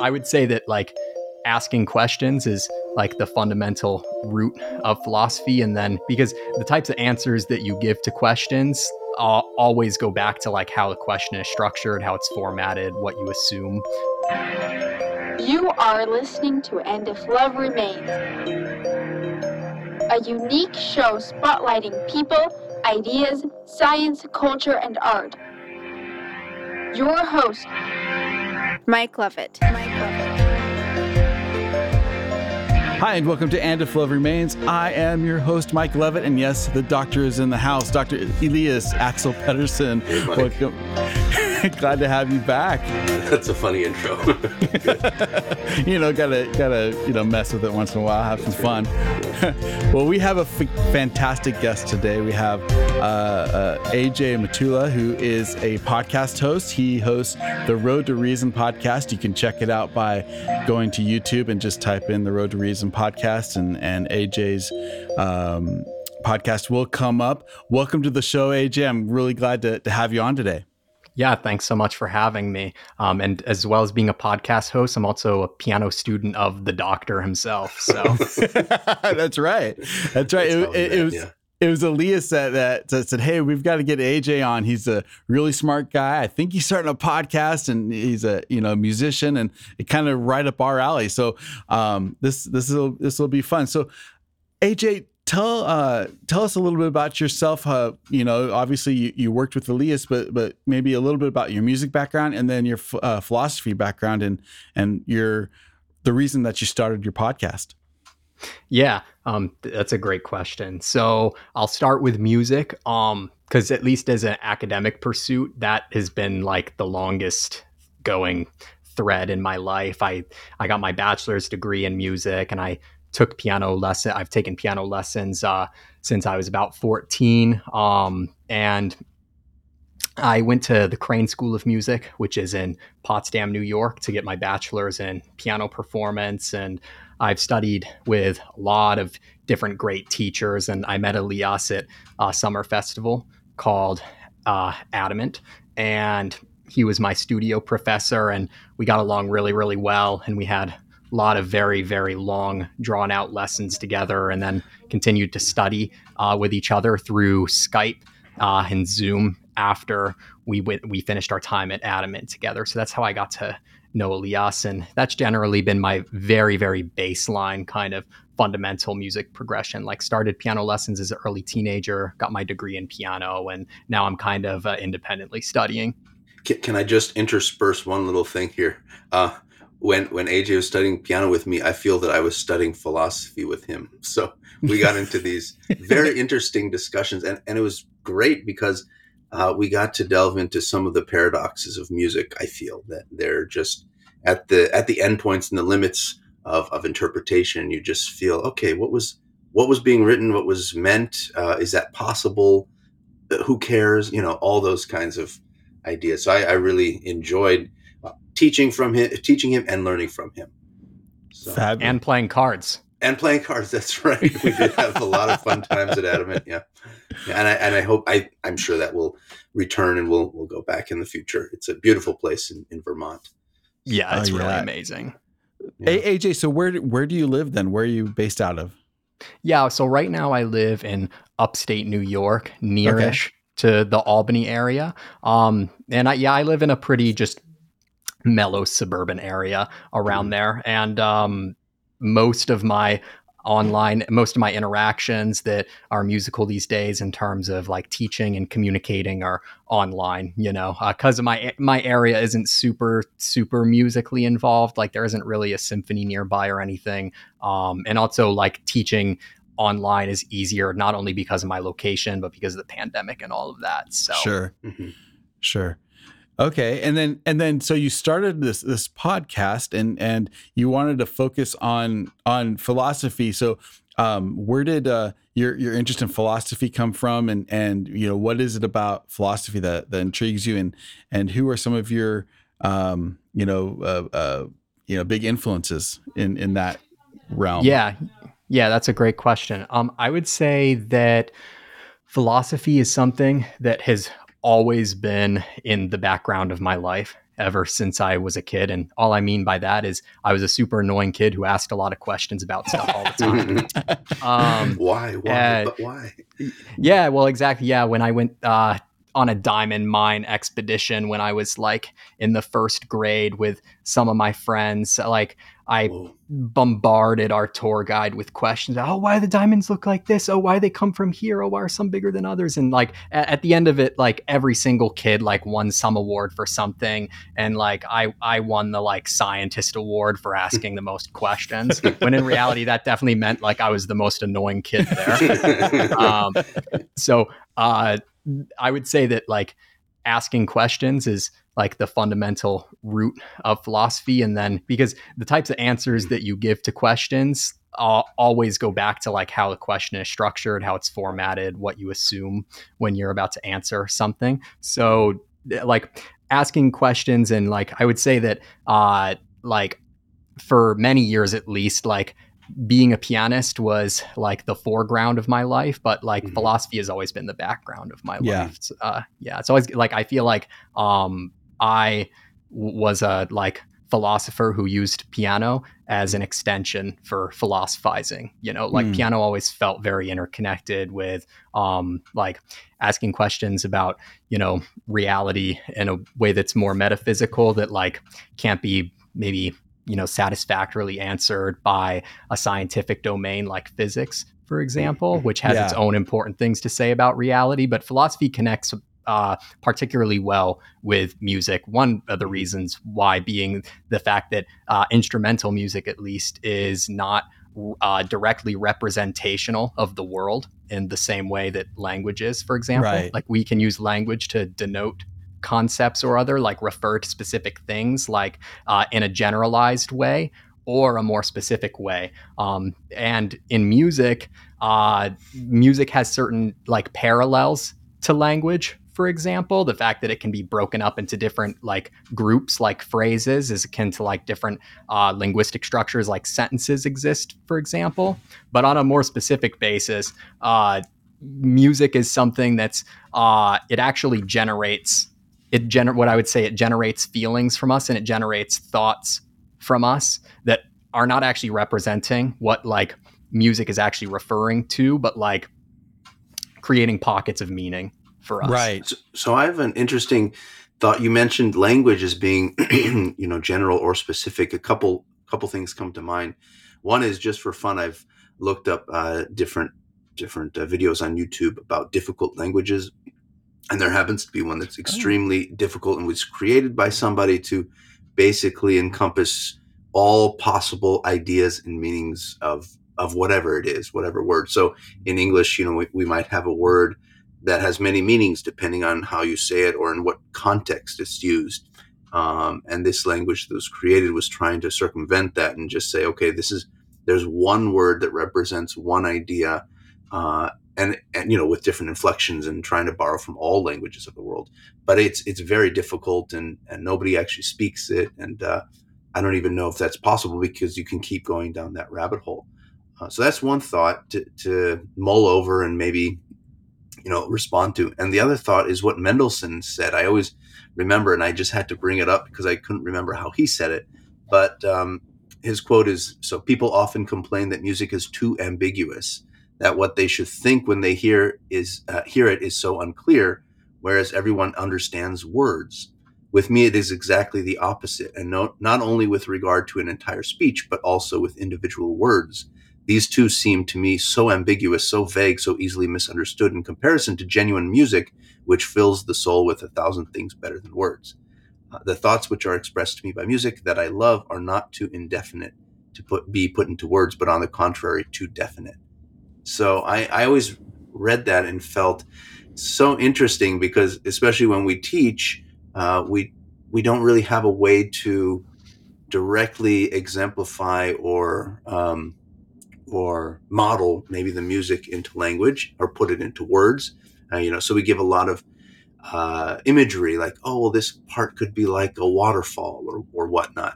I would say that like asking questions is like the fundamental root of philosophy and then because the types of answers that you give to questions uh, always go back to like how the question is structured how it's formatted what you assume. You are listening to and if love remains a unique show spotlighting people ideas science culture and art. Your host mike lovett mike lovett Hi, and welcome to And If Love Remains. I am your host, Mike Levitt, and yes, the doctor is in the house, Dr. Elias Axel Pedersen. Hey, welcome. Glad to have you back. That's a funny intro. you know, gotta gotta you know mess with it once in a while, have some fun. well, we have a f- fantastic guest today. We have uh, uh, AJ Matula, who is a podcast host. He hosts the Road to Reason podcast. You can check it out by going to YouTube and just type in the Road to Reason podcast, and and AJ's. Um, podcast will come up. Welcome to the show, AJ. I'm really glad to, to have you on today. Yeah, thanks so much for having me. Um, and as well as being a podcast host, I'm also a piano student of the doctor himself. So that's right. That's right. It, it, it, was. Yeah. It was Elias that, that said, "Hey, we've got to get AJ on. He's a really smart guy. I think he's starting a podcast, and he's a you know musician, and it kind of right up our alley. So um, this this will this will be fun. So AJ, tell uh, tell us a little bit about yourself. Uh, you know, obviously you, you, worked with Elias, but but maybe a little bit about your music background and then your uh, philosophy background and and your the reason that you started your podcast. Yeah, um, that's a great question. So I'll start with music, um, because at least as an academic pursuit, that has been like the longest going thread in my life. I I got my bachelor's degree in music, and I took piano lesson. I've taken piano lessons uh, since I was about 14. Um, and I went to the Crane School of Music, which is in Potsdam, New York, to get my bachelor's in piano performance. And I've studied with a lot of different great teachers. And I met Elias at a summer festival called uh, Adamant. And he was my studio professor, and we got along really, really well. And we had lot of very, very long, drawn out lessons together, and then continued to study uh, with each other through Skype uh, and Zoom after we went, we finished our time at Adamant together. So that's how I got to know Elias, and that's generally been my very, very baseline kind of fundamental music progression. Like started piano lessons as an early teenager, got my degree in piano, and now I'm kind of uh, independently studying. Can, can, I just intersperse one little thing here? Uh, when when AJ was studying piano with me, I feel that I was studying philosophy with him. So we got into these very interesting discussions, and and it was great because uh, we got to delve into some of the paradoxes of music. I feel that they're just at the at the endpoints and the limits of of interpretation. You just feel okay. What was what was being written? What was meant? Uh, is that possible? Uh, who cares? You know, all those kinds of ideas. So I, I really enjoyed teaching from him, teaching him, and learning from him. So, and playing cards. And playing cards. That's right. We did have a lot of fun times at Adamant. Yeah. yeah. And I and I hope I I'm sure that will return and we'll we'll go back in the future. It's a beautiful place in, in Vermont. Yeah, it's oh, yeah. really amazing. Yeah. AJ, so where where do you live then? Where are you based out of? Yeah, so right now I live in upstate New York, nearish okay. to the Albany area. Um, and I, yeah, I live in a pretty just mellow suburban area around mm. there. And um, most of my online most of my interactions that are musical these days in terms of like teaching and communicating are online you know because uh, my my area isn't super super musically involved like there isn't really a symphony nearby or anything um, and also like teaching online is easier not only because of my location but because of the pandemic and all of that so sure mm-hmm. sure Okay, and then and then so you started this this podcast and and you wanted to focus on on philosophy. So um, where did uh, your your interest in philosophy come from, and and you know what is it about philosophy that that intrigues you, and and who are some of your um, you know uh, uh, you know big influences in in that realm? Yeah, yeah, that's a great question. Um, I would say that philosophy is something that has always been in the background of my life. ever since I was a kid. And all I mean by that is I was a super annoying kid who asked a lot of questions about stuff all the time. um, why? Why? Uh, but why? Yeah, well, exactly. Yeah, when I went uh, on a diamond mine expedition when I was like in the first grade with some of my friends. Like I Whoa. bombarded our tour guide with questions. Oh, why the diamonds look like this? Oh, why they come from here? Oh, why are some bigger than others? And like at, at the end of it, like every single kid like won some award for something. And like I I won the like scientist award for asking the most questions. When in reality, that definitely meant like I was the most annoying kid there. um, so uh I would say that like asking questions is like the fundamental root of philosophy and then because the types of answers that you give to questions uh, always go back to like how the question is structured how it's formatted what you assume when you're about to answer something so like asking questions and like i would say that uh like for many years at least like being a pianist was like the foreground of my life, but like mm-hmm. philosophy has always been the background of my yeah. life. Uh, yeah, it's always like I feel like um, I w- was a like philosopher who used piano as an extension for philosophizing. You know, like mm. piano always felt very interconnected with um, like asking questions about you know reality in a way that's more metaphysical that like can't be maybe you know satisfactorily answered by a scientific domain like physics for example mm-hmm. which has yeah. its own important things to say about reality but philosophy connects uh, particularly well with music. One of the reasons why being the fact that uh, instrumental music, at least, is not uh, directly representational of the world in the same way that language is, for example. Right. Like we can use language to denote concepts or other, like refer to specific things, like uh, in a generalized way or a more specific way. Um, and in music, uh, music has certain like parallels to language. For example, the fact that it can be broken up into different like groups, like phrases, is akin to like different uh, linguistic structures, like sentences exist. For example, but on a more specific basis, uh, music is something that's uh, it actually generates it gener- what I would say it generates feelings from us and it generates thoughts from us that are not actually representing what like music is actually referring to, but like creating pockets of meaning for us. Right. So, so I have an interesting thought. You mentioned language as being, you know, general or specific. A couple couple things come to mind. One is just for fun. I've looked up uh, different different uh, videos on YouTube about difficult languages and there happens to be one that's oh. extremely oh. difficult and was created by somebody to basically encompass all possible ideas and meanings of of whatever it is whatever word so in english you know we, we might have a word that has many meanings depending on how you say it or in what context it's used. Um, and this language that was created was trying to circumvent that and just say okay this is there's one word that represents one idea uh, and and you know with different inflections and trying to borrow from all languages of the world. But it's it's very difficult and and nobody actually speaks it. And uh, i don't even know if that's possible because you can keep going down that rabbit hole. Uh, so that's one thought to, to mull over and maybe you know respond to and the other thought is what mendelssohn said i always remember and i just had to bring it up because i couldn't remember how he said it but um, his quote is so people often complain that music is too ambiguous that what they should think when they hear is uh, hear it is so unclear, whereas everyone understands words. With me, it is exactly the opposite, and no, not only with regard to an entire speech, but also with individual words. These two seem to me so ambiguous, so vague, so easily misunderstood in comparison to genuine music, which fills the soul with a thousand things better than words. Uh, the thoughts which are expressed to me by music that I love are not too indefinite to put, be put into words, but on the contrary, too definite. So I, I always read that and felt so interesting because especially when we teach, uh, we we don't really have a way to directly exemplify or um, or model maybe the music into language or put it into words. Uh, you know, so we give a lot of uh, imagery like, oh, well, this part could be like a waterfall or or whatnot.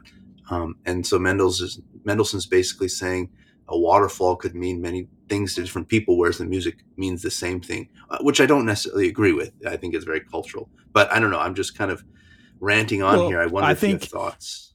Um, and so Mendelssohn's Mendelssohn's basically saying a waterfall could mean many things to different people, whereas the music means the same thing, uh, which I don't necessarily agree with. I think it's very cultural, but I don't know. I'm just kind of ranting on well, here. I wonder I if think, you have thoughts.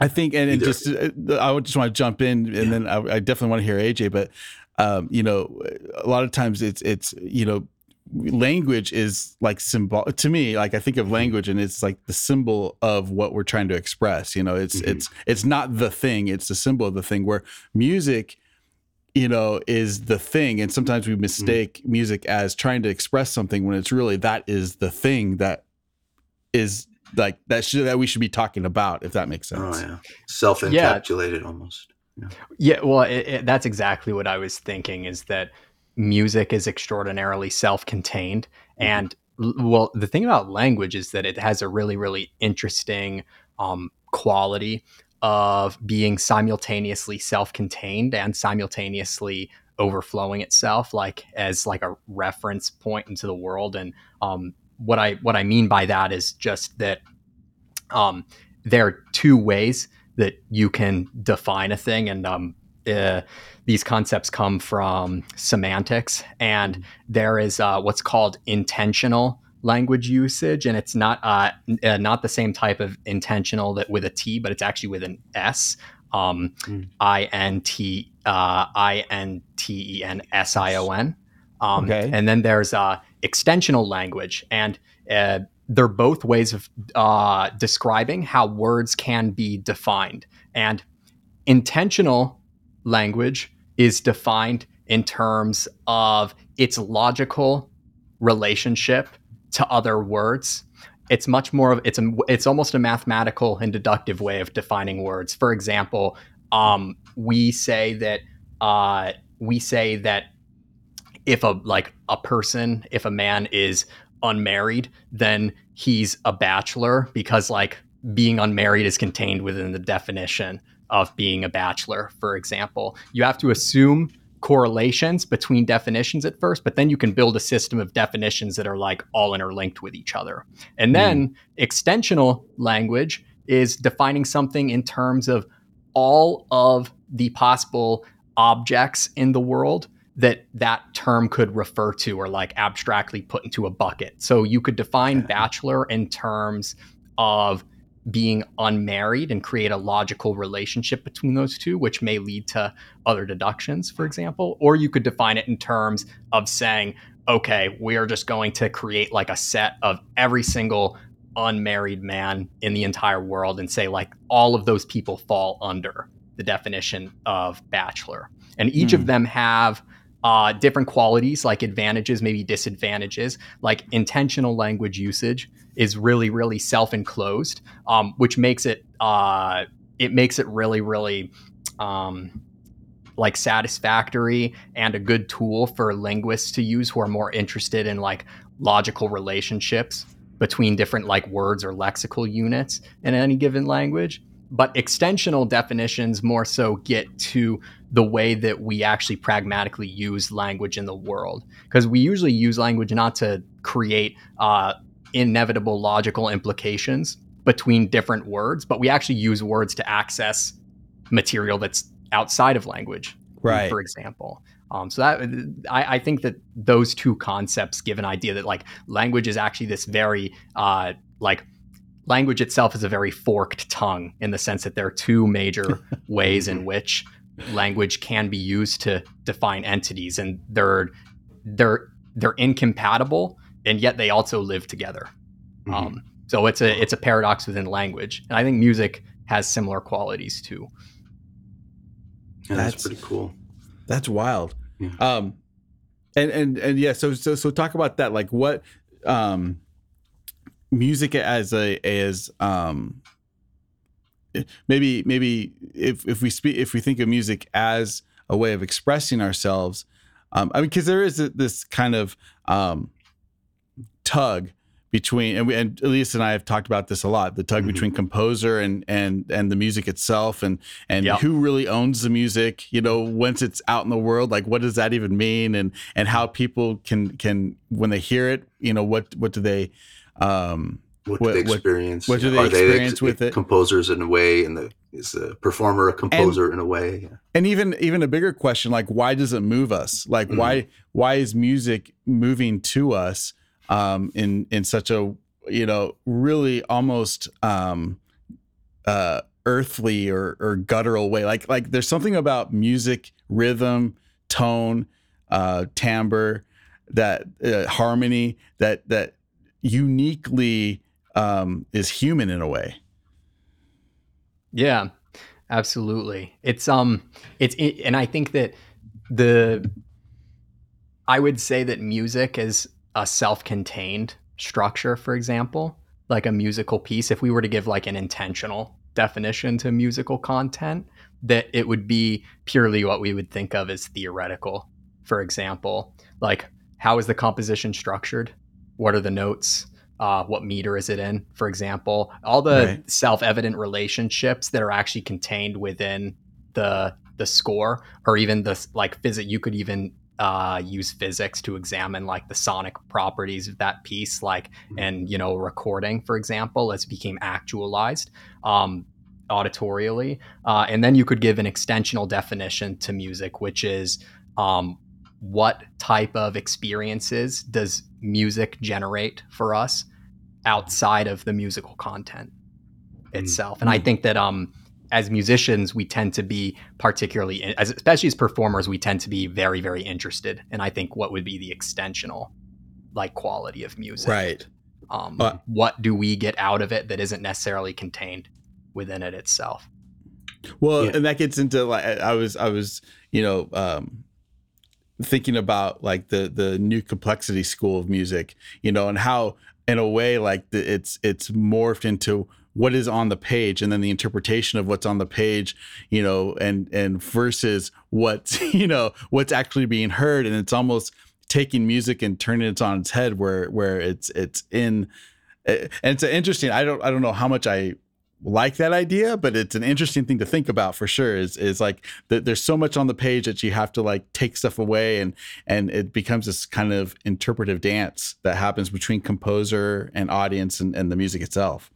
I think, and, and just uh, I would just want to jump in, and yeah. then I, I, definitely want to hear AJ. But um, you know, a lot of times it's it's you know, language is like symbol to me. Like I think of mm-hmm. language, and it's like the symbol of what we're trying to express. You know, it's mm-hmm. it's it's not the thing; it's the symbol of the thing. Where music you know is the thing and sometimes we mm-hmm. mistake mm music as trying to express something when it's really that is the thing that is like that should that we should be talking about if that makes oh, sense. Oh yeah, self encapsulated yeah. almost. Yeah, yeah well, it, it, that's exactly what I was thinking. Is that music is extraordinarily self contained, mm-hmm. and well, the thing about language is that it has a really really interesting um, quality of being simultaneously self-contained and simultaneously overflowing itself like as like a reference point into the world and um, what I what I mean by that is just that um, there are two ways that you can define a thing, and um, uh, these concepts come from semantics, and there is uh, what's called intensional language usage, and it's not uh, uh, not the same type of intentional that with a T, but it's actually with an S. Um, mm. I N T uh, I N T E N S I O N. Um, okay. And then there's uh, extensional language, and uh, they're both ways of uh, describing how words can be defined. And intensional language is defined in terms of its logical relationship to other words. It's much more of it's a it's almost a mathematical and deductive way of defining words. For example, um, we say that uh, we say that if a like a person, if a man is unmarried, then he's a bachelor because like being unmarried is contained within the definition of being a bachelor, for example. You have to assume correlations between definitions at first, but then you can build a system of definitions that are like all interlinked with each other. And then mm. extensional language is defining something in terms of all of the possible objects in the world that that term could refer to or like abstractly put into a bucket. So you could define bachelor in terms of being unmarried and create a logical relationship between those two, which may lead to other deductions, for example. Or you could define it in terms of saying, okay, we are just going to create like a set of every single unmarried man in the entire world and say, like, all of those people fall under the definition of bachelor. And each of hmm. them have uh, different qualities like advantages, maybe disadvantages, like intensional language usage is really, really self-enclosed, um, which makes it uh, it makes it really, really um, like satisfactory and a good tool for linguists to use who are more interested in like logical relationships between different like words or lexical units in any given language. But extensional definitions more so get to the way that we actually pragmatically use language in the world. Because we usually use language not to create uh, inevitable logical implications between different words, but we actually use words to access material that's outside of language. Right. For example. Um, so that I, I, think that those two concepts give an idea that like language is actually this very uh, like language itself is a very forked tongue in the sense that there are two major ways in which language can be used to define entities and they're they're they're incompatible and yet they also live together. Mm-hmm. um, so it's a it's a paradox within language and i think music has similar qualities too. Yeah, that's, that's, pretty cool. that's wild. Yeah. um and and and yeah so so so talk about that like what um music as a as um maybe maybe if if we speak if we think of music as a way of expressing ourselves um, i mean because there is this kind of um, tug between and we and Elias and I have talked about this a lot the tug mm-hmm. between composer and and and the music itself and and yep. who really owns the music you know once it's out in the world like what does that even mean and and how people can can when they hear it you know what what do they um what, what do they experience? What, what do they Are experience they ex- with it? Composers in a way, and the is the performer a composer and, in a way. And even even a bigger question, like why does it move us? Like mm why why is music moving to us um, in in such a you know, really almost um, uh, earthly or, or guttural way. Like like there's something about music, rhythm, tone, uh, timbre, that uh, harmony that that uniquely um, is human in a way. Yeah, absolutely. It's um, it's it, and I think that the I would say that music is a self-contained structure, for example, like a musical piece. If we were to give like an intensional definition to musical content, that it would be purely what we would think of as theoretical. For example, like how is the composition structured? What are the notes? Uh, what meter is it in? For example, all the right. self-evident relationships that are actually contained within the the score, or even the like physics. You could even uh, use physics to examine like the sonic properties of that piece, like mm-hmm. and you know recording, for example, as it became actualized um, auditorially, uh, and then you could give an extensional definition to music, which is um, what type of experiences does music generate for us outside of the musical content mm-hmm. itself, mm-hmm. and I mm. think that um as musicians, we tend to be particularly, as especially as performers, we tend to be very, very interested. And I think what would be the extensional, like quality of music, right? Um, but, what do we get out of it that isn't necessarily contained within it itself? Well, yeah. and that gets into like I was, I was, you know, um, thinking about like the the new complexity school of music, you know, and how in a way like the, it's it's morphed into what is on the page and then the interpretation of what's on the page you know and and versus what's you know what's actually being heard. And it's almost taking music and turning it on its head where where it's it's in eh, and it's interesting. I don't i don't know how much i like that idea but it's an interesting thing to think about for sure is is like that there's so much on the page that you have to like take stuff away and and it becomes this kind of interpretive dance that happens between composer and audience and, and the music itself.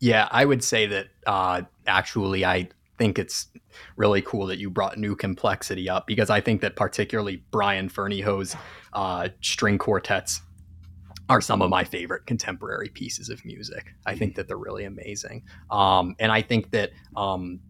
Yeah, I would say that uh, actually, I think it's really cool that you brought new complexity up because I think that particularly Brian Ferneyhough's uh, string quartets are some of my favorite contemporary pieces of music. I think that they're really amazing, um, and I think that um,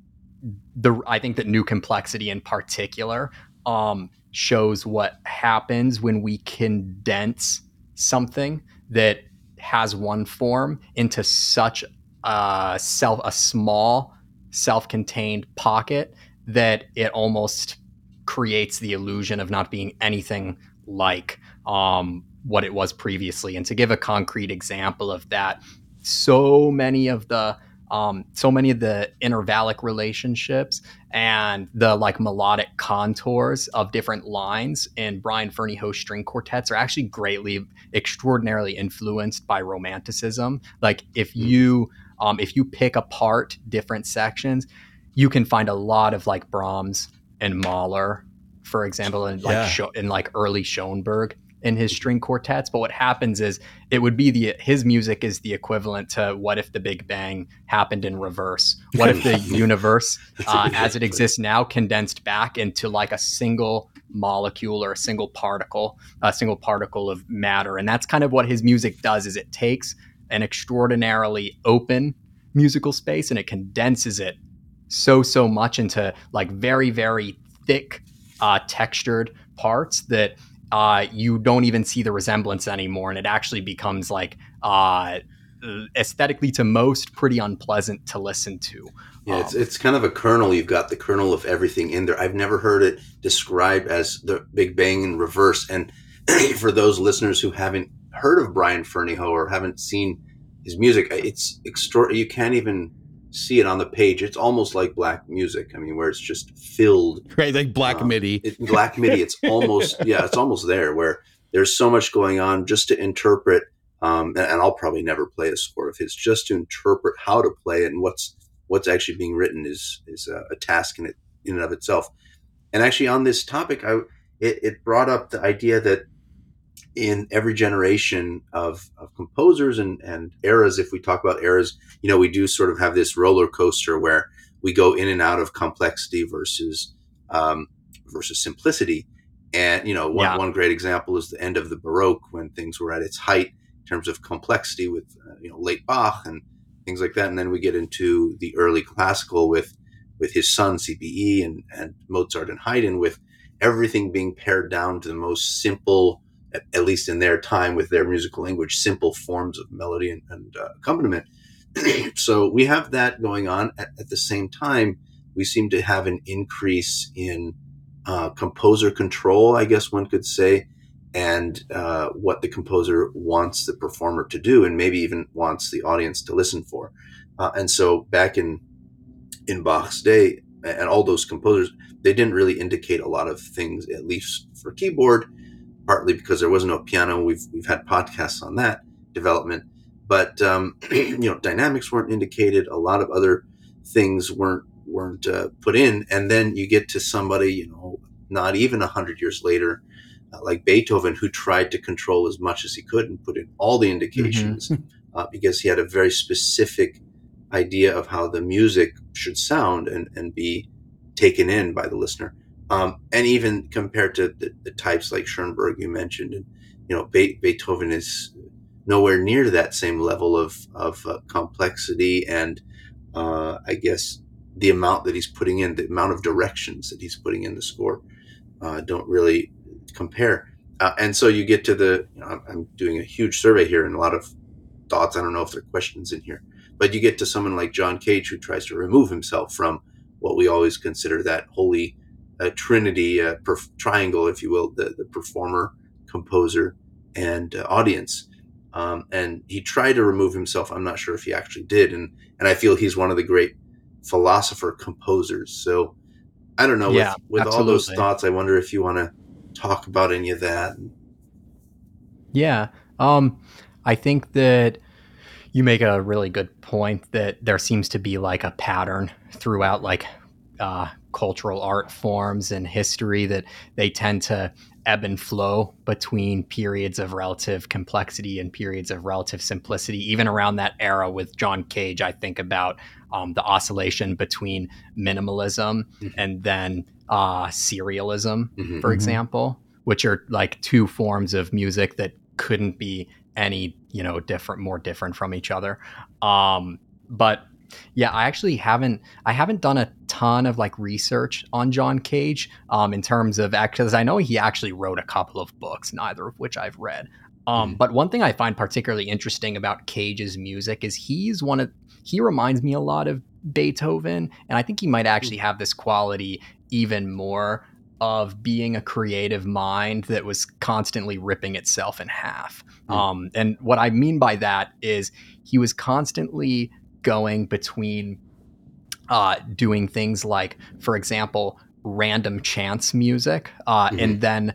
the I think that new complexity in particular um, shows what happens when we condense something that has one form into such uh, self a small self-contained pocket that it almost creates the illusion of not being anything like um, what it was previously. And to give a concrete example of that, so many of the um, so many of the intervallic relationships and the like melodic contours of different lines in Brian Ferneyhough string quartets are actually greatly, extraordinarily influenced by romanticism. Like if hmm. you um, if you pick apart different sections, you can find a lot of like Brahms and Mahler, for example, and like yeah. in like early Schoenberg in his string quartets. But what happens is it would be the his music is the equivalent to what if the Big Bang happened in reverse? What if the universe, uh, as it exists now, condensed back into like a single molecule or a single particle, a single particle of matter? And that's kind of what his music does. Is it takes an extraordinarily open musical space and it condenses it so so much into like very very thick uh, textured parts that uh, you don't even see the resemblance anymore and it actually becomes like uh, aesthetically to most pretty unpleasant to listen to yeah um, it's, it's kind of a kernel you've got the kernel of everything in there i've never heard it described as the big bang in reverse and for those listeners who haven't heard of Brian Ferneyhough or haven't seen his music, it's extraordinary. You can't even see it on the page. It's almost like black music. I mean, where it's just filled, right? Like black um, MIDI. It, black MIDI. It's almost yeah, it's almost there where there's so much going on just to interpret. Um, and, and, I'll probably never play a score of his. Just to interpret how to play it and what's what's actually being written is is a, a task in it in and of itself. And actually, on this topic, I it, it brought up the idea that in every generation of, of composers and, and eras, if we talk about eras, you know, we do sort of have this roller coaster where we go in and out of complexity versus um, versus simplicity. And you know, one, yeah. one great example is the end of the Baroque when things were at its height in terms of complexity with uh, you know late Bach and things like that. And then we get into the early classical with with his son CPE and and Mozart and Haydn with everything being pared down to the most simple, at, least in their time with their musical language, simple forms of melody and, and uh, accompaniment. so we have that going on at, at, the same time. We seem to have an increase in uh, composer control, I guess one could say, and uh, what the composer wants the performer to do, and maybe even wants the audience to listen for. Uh, and so back in in Bach's day, and all those composers, they didn't really indicate a lot of things, at least for keyboard, partly because there was no piano. We've we've had podcasts on that development, but um, you know, dynamics weren't indicated. A lot of other things weren't weren't uh, put in, and then you get to somebody, you know, not even a hundred years later, uh, like Beethoven, who tried to control as much as he could and put in all the indications mm-hmm. uh, because he had a very specific idea of how the music should sound and, and be taken in by the listener. Um, and even compared to the, the, types like Schoenberg you mentioned, and you know Be- Beethoven is nowhere near that same level of of uh, complexity and uh, I guess the amount that he's putting in, the amount of directions that he's putting in the score, uh, don't really compare. Uh, and so you get to the, you know, I'm doing a huge survey here and a lot of thoughts. I don't know if there are questions in here, but you get to someone like John Cage who tries to remove himself from what we always consider that holy uh, trinity, uh, perf- triangle, if you will, the, the performer, composer, and uh, audience. Um, and he tried to remove himself. I'm not sure if he actually did. And, and I feel he's one of the great philosopher composers. So I don't know. Yeah, with, with all those thoughts, I wonder if you want to talk about any of that. Yeah. Um, I think that you make a really good point that there seems to be like a pattern throughout like uh, cultural art forms and history that they tend to ebb and flow between periods of relative complexity and periods of relative simplicity. Even around that era with John Cage, I think about um, the oscillation between minimalism mm-hmm. and then uh, serialism, mm-hmm. for mm-hmm. example, which are like two forms of music that couldn't be any you know different more different from each other um but yeah i actually haven't i haven't done a ton of like research on john cage um in terms of because i know he actually wrote a couple of books neither of which i've read um, mm. but one thing I find particularly interesting about Cage's music is he's one of he reminds me a lot of Beethoven, and I think he might actually have this quality even more of being a creative mind that was constantly ripping itself in half. Mm. Um, and what I mean by that is he was constantly going between uh, doing things like, for example, random chance music, uh, mm-hmm. and then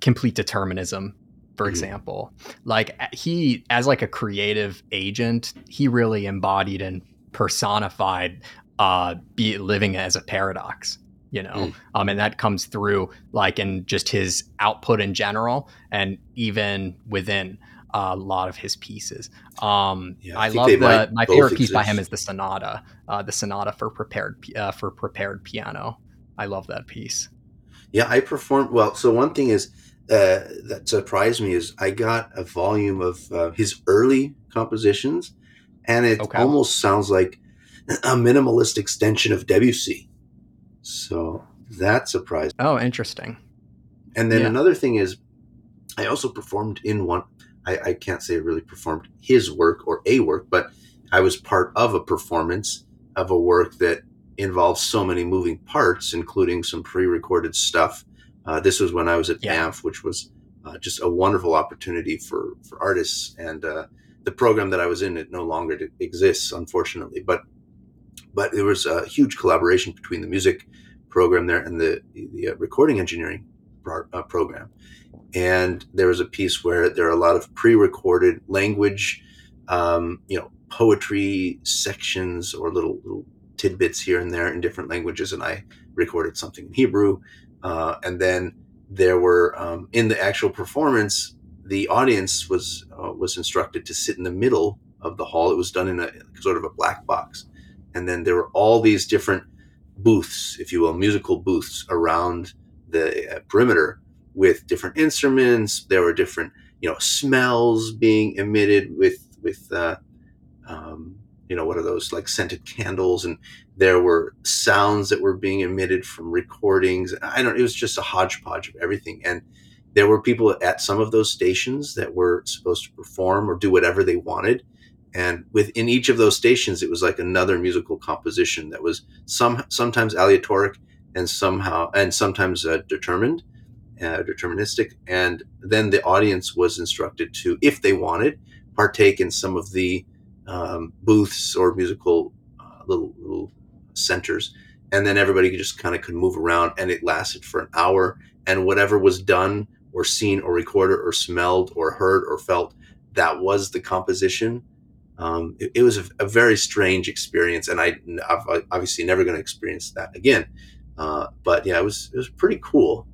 complete determinism. For mm-hmm. example, like he, as like a creative agent, he really embodied and personified uh, be living as a paradox you know mm. um, and that comes through like in just his output in general and even within a lot of his pieces um, yeah, I, I love the my favorite piece by him is the sonata uh, the sonata for prepared uh, for prepared piano i love that piece yeah i performed well so one thing is uh, that surprised me is i got a volume of uh, his early compositions and it okay. almost sounds like a minimalist extension of debussy so that surprised. Me. Oh, interesting. And then yeah. another thing is, I also performed in one. I, I can't say I really performed his work or a work, but I was part of a performance of a work that involves so many moving parts, including some pre-recorded stuff. Uh, this was when I was at yeah. Banff, which was uh, just a wonderful opportunity for for artists. And uh, the program that I was in, it no longer exists, unfortunately. But but there was a huge collaboration between the music program there and the, the uh, recording engineering pro- uh, program. And there was a piece where there are a lot of pre-recorded language, um, you know, poetry sections or little little tidbits here and there in different languages. And I recorded something in Hebrew, uh, and then there were um, in the actual performance, the audience was uh, was instructed to sit in the middle of the hall. It was done in a sort of a black box, and then there were all these different booths, if you will, musical booths around the uh, perimeter with different instruments. There were different you know smells being emitted with with uh, um, you know what are those like scented candles? And there were sounds that were being emitted from recordings. I don't it was just a hodgepodge of everything. And there were people at some of those stations that were supposed to perform or do whatever they wanted. And within each of those stations it was like another musical composition that was some sometimes aleatoric and somehow and sometimes uh, determined uh, deterministic and then the audience was instructed to if they wanted partake in some of the um, booths or musical uh, little little centers, and then everybody just kind of could move around, and it lasted for an hour. And whatever was done or seen or recorded or smelled or heard or felt, that was the composition. Um, it, it, was a, a, very strange experience, and I, am obviously never going to experience that again. Uh, but yeah, it was it was pretty cool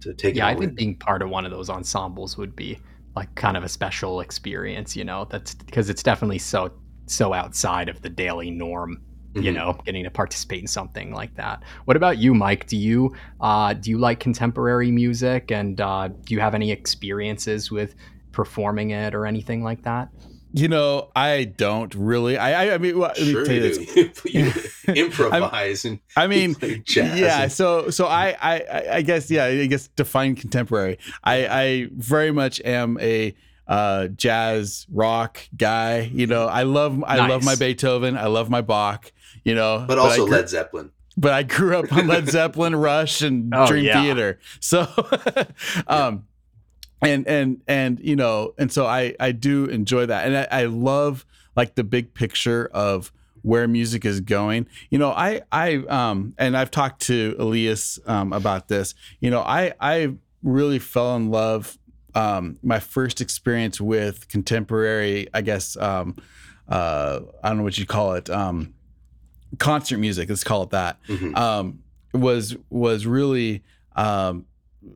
to take. Yeah, I think in. being part of one of those ensembles would be like kind of a special experience, you know. That's because it's definitely so so outside of the daily norm you mm-hmm. know getting to participate in something like that what about you mike do you uh, do you like contemporary music and uh, do you have any experiences with performing it or anything like that you know, I don't really. I, I, I mean, well, sure you, you improvise and I mean, yeah. And... So, so I, I, I guess, yeah. I guess define contemporary. I, I very much am a uh, jazz rock guy. You know, I love, I nice. love my Beethoven. I love my Bach. You know, but, but also grew, Led Zeppelin. But I grew up on Led Zeppelin, Rush, and oh, Dream yeah. Theater. So, um and and and you know and so i i do enjoy that. And i, I love like the big picture of where music is going. You know i i um and i've talked to elias um, about this. You know i i really fell in love um my first experience with contemporary i guess um uh i don't know what you call it um concert music let's call it that. Mm-hmm. um was was really um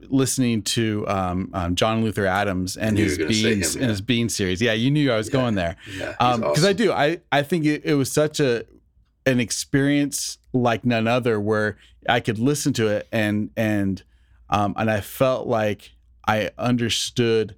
listening to um, um, John Luther Adams and his beans him, yeah. and his bean series. Yeah, you knew I was yeah. going there. Yeah, because um, awesome. I do. I I think it, it was such a an experience like none other where I could listen to it and and um, and I felt like I understood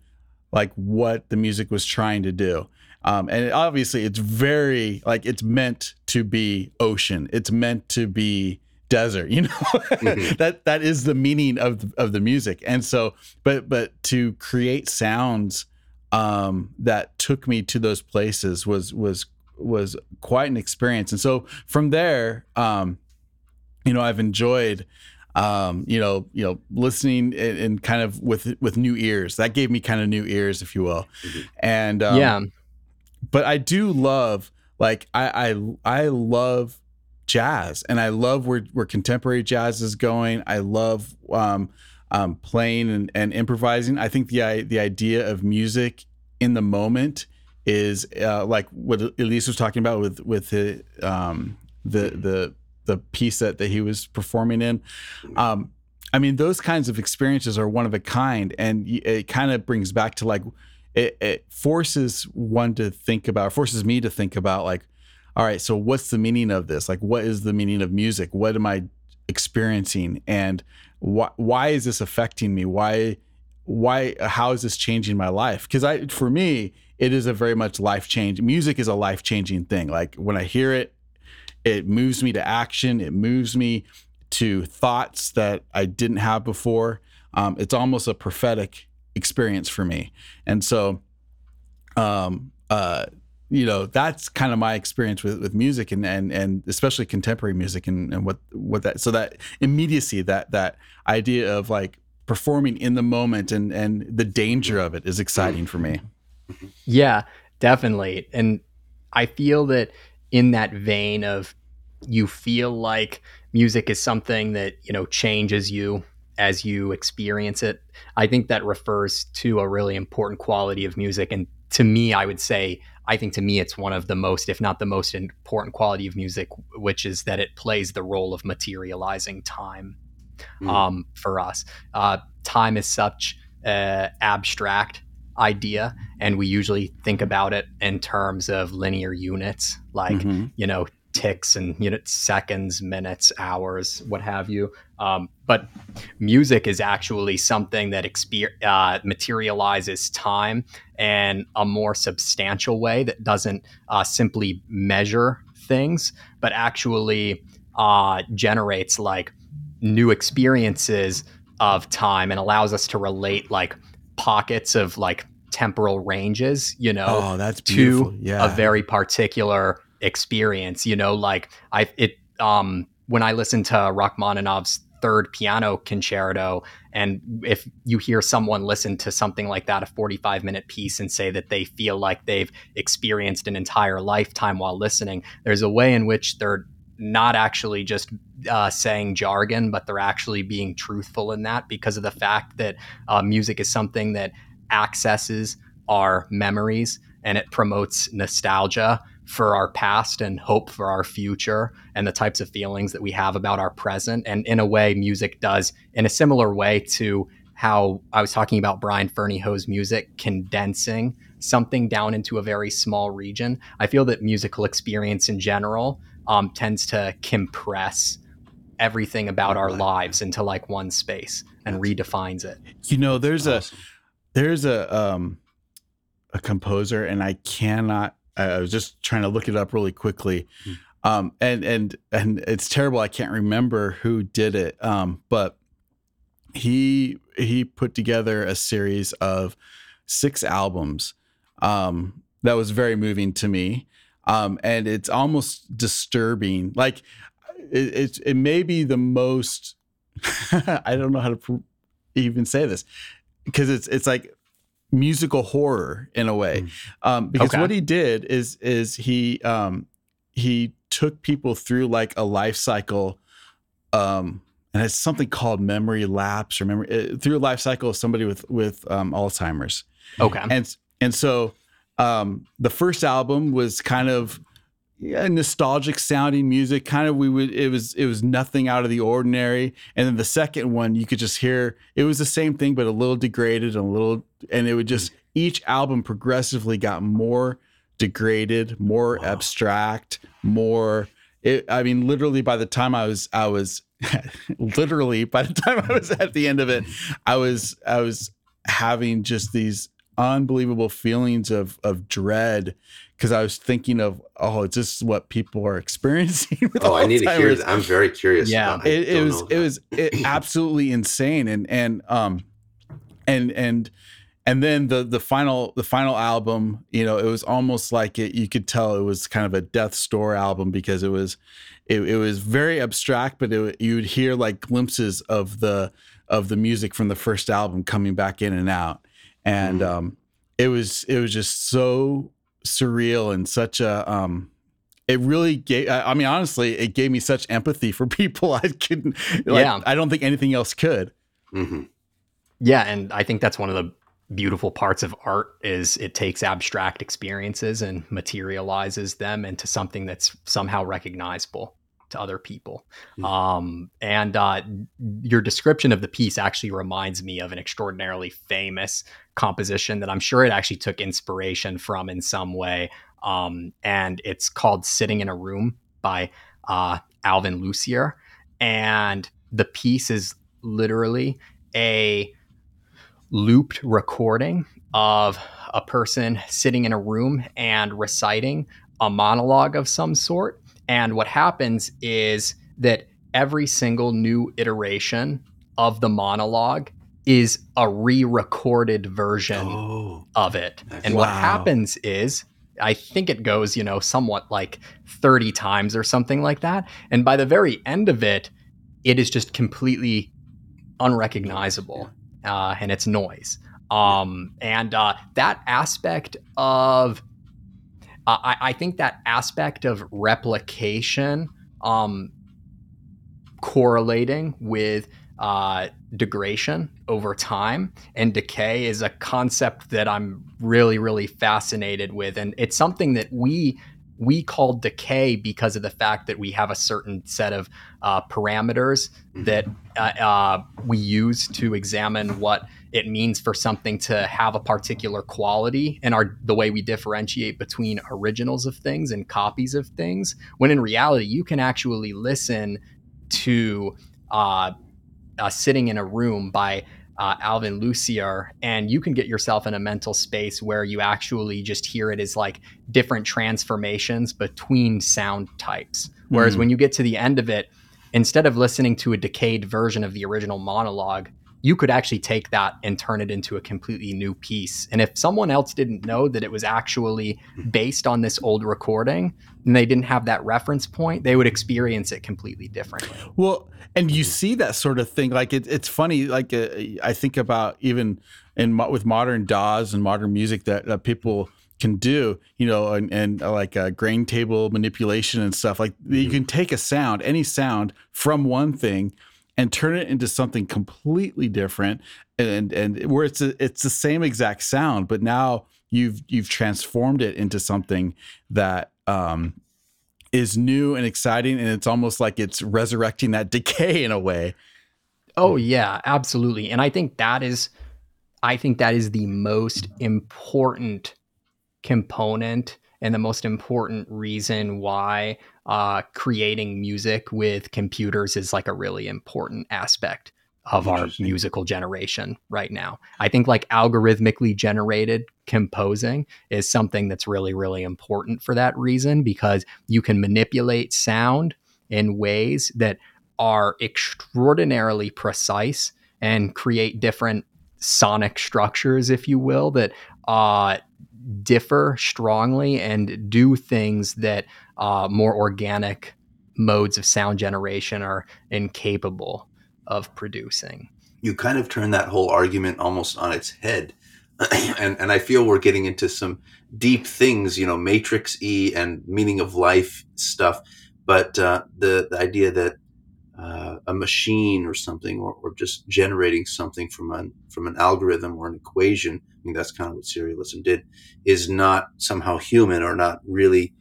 like what the music was trying to do. Um, and it, obviously it's very like it's meant to be ocean. It's meant to be desert you know? Mm-hmm. that that is the meaning of the, of the music. And so but but to create sounds um, that took me to those places was was was quite an experience. And so from there um, you know i've enjoyed um, you know you know listening and, and, kind of with with new ears. That gave me kind of new ears if you will. Mm-hmm. and um, yeah. but i do love like i i i love jazz, and I love where where contemporary jazz is going. I love um, um, playing and, and improvising. I think the the idea of music in the moment is uh, like what Elias was talking about with with the um, the the the piece that, that he was performing in. Um, I mean, those kinds of experiences are one of a kind, and it kind of brings back to like it, it forces one to think about, forces me to think about like all right, so what's the meaning of this? Like, what is the meaning of music? What am I experiencing? And why, why is this affecting me? Why, why, how is this changing my life? Because I, for me, it is a very much life change. Music is a life changing thing. Like when I hear it, it moves me to action. It moves me to thoughts that I didn't have before. Um, it's almost a prophetic experience for me. And so, um, uh, you know that's kind of my experience with, with music and, and and especially contemporary music and, and what what that so that immediacy that that idea of like performing in the moment and and the danger of it is exciting for me. Yeah definitely. And i feel that in that vein of you feel like music is something that you know changes you as you experience it i think that refers to a really important quality of music. And to me i would say I think to me it's one of the most, if not the most important quality of music, which is that it plays the role of materializing time mm. um, for us. Uh, time is such an abstract idea, and we usually think about it in terms of linear units, like mm-hmm. you know ticks and you know seconds, minutes, hours, what have you. Um, but music is actually something that exper- uh, materializes time in a more substantial way that doesn't uh, simply measure things, but actually uh, generates like new experiences of time and allows us to relate like pockets of like temporal ranges, you know, oh, that's beautiful. to yeah. a very particular experience. You know, like I it um when I listen to Rachmaninoff's third piano concerto and if you hear someone listen to something like that a 45 minute piece and say that they feel like they've experienced an entire lifetime while listening there's a way in which they're not actually just uh, saying jargon but they're actually being truthful in that because of the fact that uh, music is something that accesses our memories and it promotes nostalgia for our past and hope for our future and the types of feelings that we have about our present. And in a way, music does in a similar way to how I was talking about Brian Ferneyhough's music condensing something down into a very small region. I feel that musical experience in general um, tends to compress everything about our lives into like one space and redefines it. You know, there's awesome. a there's a um a composer and I cannot I was just trying to look it up really quickly. Mm. Um, and and and it's terrible. I can't remember who did it. Um, but he he put together a series of six albums um, that was very moving to me. Um, and it's almost disturbing. Like it, it, it may be the most. I don't know how to even say this because it's it's like musical horror in a way, mm. um, because okay. what he did is is he um, he took people through like a life cycle, um, and it's something called memory lapse or memory uh, through a life cycle of somebody with with um, Alzheimer's. Okay, and and so um, the first album was kind of yeah, nostalgic sounding music. Kind of we would it was it was nothing out of the ordinary. And then the second one you could just hear it was the same thing but a little degraded and a little and it would just mm. each album progressively got more degraded, more wow. abstract, more it, I mean literally by the time I was I was literally by the time I was at the end of it, I was I was having just these unbelievable feelings of of dread because I was thinking of, oh, is this what people are experiencing? oh, I need to hear that. I'm very curious. Yeah, it, it was it was it absolutely insane, and and um, and and and then the the final the final album, you know, it was almost like it. You could tell it was kind of a death store album because it was it, it was very abstract, but it, you would hear like glimpses of the of the music from the first album coming back in and out, and mm. um, it was it was just so surreal and such a um it really gave i mean honestly it gave me such empathy for people i couldn't like, yeah. I don't think anything else could. Mm-hmm. yeah and i think that's one of the beautiful parts of art is it takes abstract experiences and materializes them into something that's somehow recognizable to other people. Mm-hmm. Um, and uh, your description of the piece actually reminds me of an extraordinarily famous composition that I'm sure it actually took inspiration from in some way. Um, and it's called Sitting in a Room by uh, Alvin Lucier. And the piece is literally a looped recording of a person sitting in a room and reciting a monologue of some sort and what happens is that every single new iteration of the monologue is a re-recorded version oh, of it. And wow. what happens is I think it goes, you know, somewhat like 30 times or something like that. And by the very end of it, it is just completely unrecognizable uh, and it's noise. Um, and uh, that aspect of uh, I, I, think that aspect of replication um, correlating with uh, degradation over time and decay is a concept that I'm really, really fascinated with. And it's something that we we call decay because of the fact that we have a certain set of uh, parameters mm-hmm. that uh, uh, we use to examine what it means for something to have a particular quality and our the way we differentiate between originals of things and copies of things when in reality you can actually listen to uh, uh, sitting in a room by uh, Alvin Lucier, and you can get yourself in a mental space where you actually just hear it as like different transformations between sound types. Whereas mm. when you get to the end of it, instead of listening to a decayed version of the original monologue, you could actually take that and turn it into a completely new piece. And if someone else didn't know that it was actually based on this old recording and they didn't have that reference point, they would experience it completely differently. Well, and you see that sort of thing. Like it, it's funny. Like uh, I think about even in with modern DAWs and modern music that, that people can do, you know, and, and uh, like a grain table manipulation and stuff. Like you can take a sound, any sound from one thing and turn it into something completely different and and where it's a, it's the same exact sound but now you've you've transformed it into something that um, is new and exciting and it's almost like it's resurrecting that decay in a way. Oh yeah absolutely and i think that is i think that is the most important component and the most important reason why uh, creating music with computers is like a really important aspect of our musical generation right now. I think like algorithmically generated composing is something that's really, really important for that reason because you can manipulate sound in ways that are extraordinarily precise and create different sonic structures, if you will, that uh, differ strongly and do things that uh, more organic modes of sound generation are incapable of producing. You kind of turn that whole argument almost on its head. and, and I feel we're getting into some deep things, you know, matrix E and meaning of life stuff. But uh, the, the idea that a machine or something, or, or just generating something from an from an algorithm or an equation. I mean, that's kind of what serialism did. Is not somehow human or not really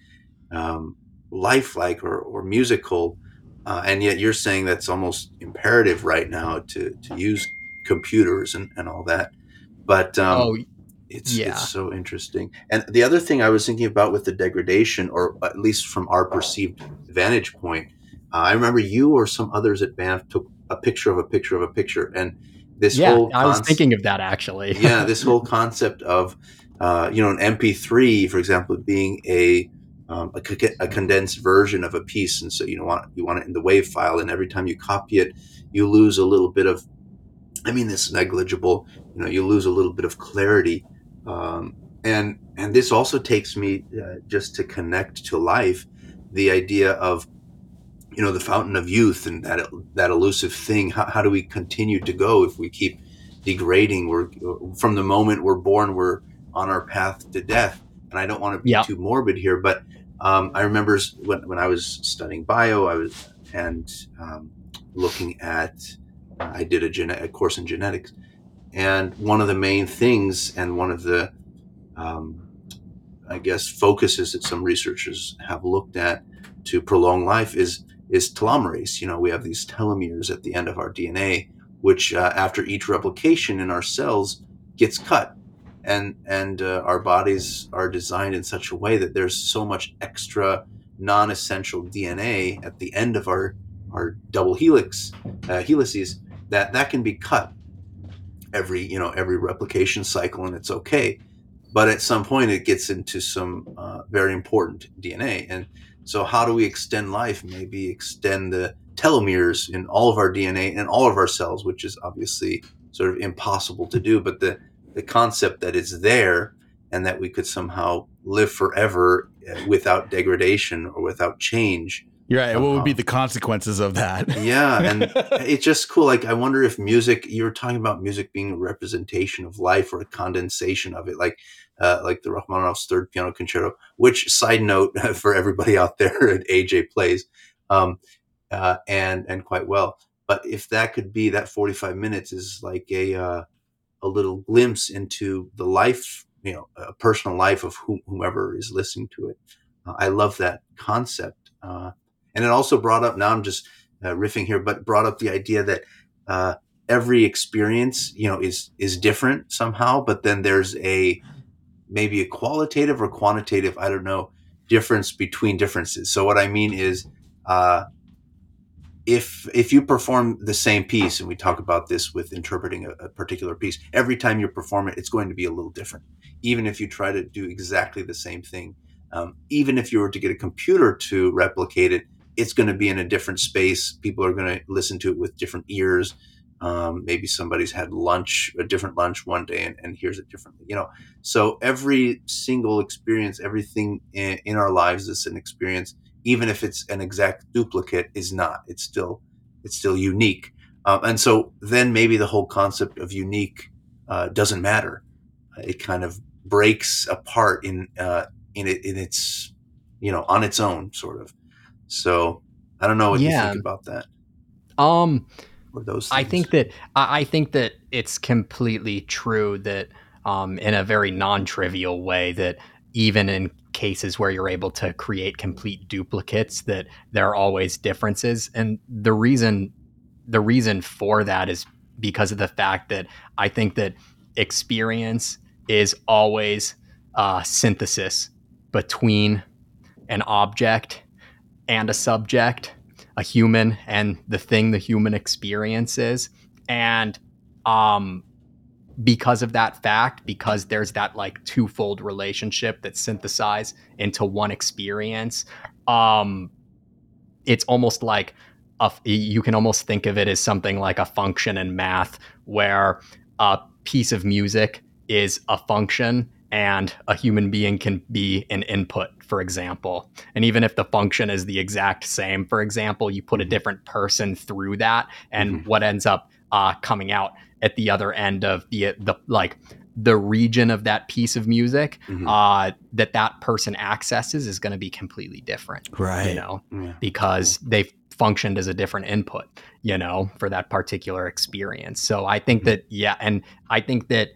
um, lifelike or, or musical, uh, and yet you're saying that's almost imperative right now to to use computers and, and all that. But um, oh, it's yeah. it's so interesting. And the other thing I was thinking about with the degradation, or at least from our perceived vantage point uh, I remember you or some others at Banff took a picture of a picture of a picture, and this yeah, whole I was thinking of that actually. yeah, this whole concept of uh, you know an MP3, for example, being a um, a, a, condensed version of a piece, and so you know want you want it in the WAV file, and every time you copy it, you lose a little bit of. I mean, this negligible. You know, you lose a little bit of clarity, um, and and this also takes me uh, just to connect to life, the idea of you know the fountain of youth and that that elusive thing how, how do we continue to go if we keep degrading? We're from the moment we're born we're on our path to death. And i don't want to be yeah. too morbid here but um, i remember when, when i was studying bio i was and um, looking at uh, i did a, gene- a course in genetics. And one of the main things and one of the um, i guess focuses that some researchers have looked at to prolong life is is telomerase. You know, we have these telomeres at the end of our DNA, which uh, after each replication in our cells gets cut. And, and uh, our bodies are designed in such a way that there's so much extra non-essential DNA at the end of our, our double helix uh, helices that that can be cut every you know every replication cycle and it's okay but at some point it gets into some uh, very important DNA and so, how do we extend life? Maybe extend the telomeres in all of our DNA and all of our cells, which is obviously sort of impossible to do. But the, the concept that it's there and that we could somehow live forever uh, without degradation or without change. You're right. What would be the consequences of that? yeah. And it's just cool. Like, I wonder if music, you were talking about music being a representation of life or a condensation of it. Like, uh, like the Rachmaninoff's third piano concerto, which side note for everybody out there at AJ plays, um, uh, and and quite well. But if that could be that 45 minutes is like a uh, a little glimpse into the life, you know, a personal life of whomever is listening to it. Uh, I love that concept, uh, and it also brought up. Now I'm just uh, riffing here, but brought up the idea that every experience, you know, is is different somehow, but then there's a maybe a qualitative or quantitative, I don't know, difference between differences. So what I mean is uh, if if you perform the same piece and we talk about this with interpreting a, a, particular piece every time you perform it it's going to be a little different even if you try to do exactly the same thing um, even if you were to get a computer to replicate it it's going to be in a different space people are going to listen to it with different ears um, maybe somebody's had lunch a different lunch one day and, and hears it differently you know so every single experience everything in, in our lives is an experience even if it's an exact duplicate, is not. It's still it's still unique. Um, and so then maybe the whole concept of unique uh, doesn't matter. It kind of breaks apart in uh, in it in its you know on its own sort of. So I don't know what yeah. you think about that. Um, those. Things. I think that I think that it's completely true that um, in a very non-trivial way that even in cases where you're able to create complete duplicates that there are always differences and the reason the reason for that is because of the fact that I think that experience is always a synthesis between an object and a subject, a human and the thing the human experiences. And um, because of that fact, because there's that like twofold relationship that's synthesized into one experience, um, it's almost like a, you can almost think of it as something like a function in math where a piece of music is a function and a human being can be an input, for example. And even if the function is the exact same, for example, you put a mm-hmm. different person through that, and mm-hmm. what ends up uh, coming out at the other end of the the like the region of that piece of music mm-hmm. uh, that that person accesses is going to be completely different, right? You know, yeah. because they've functioned as a different input, you know, for that particular experience. So I think mm-hmm. that yeah, and I think that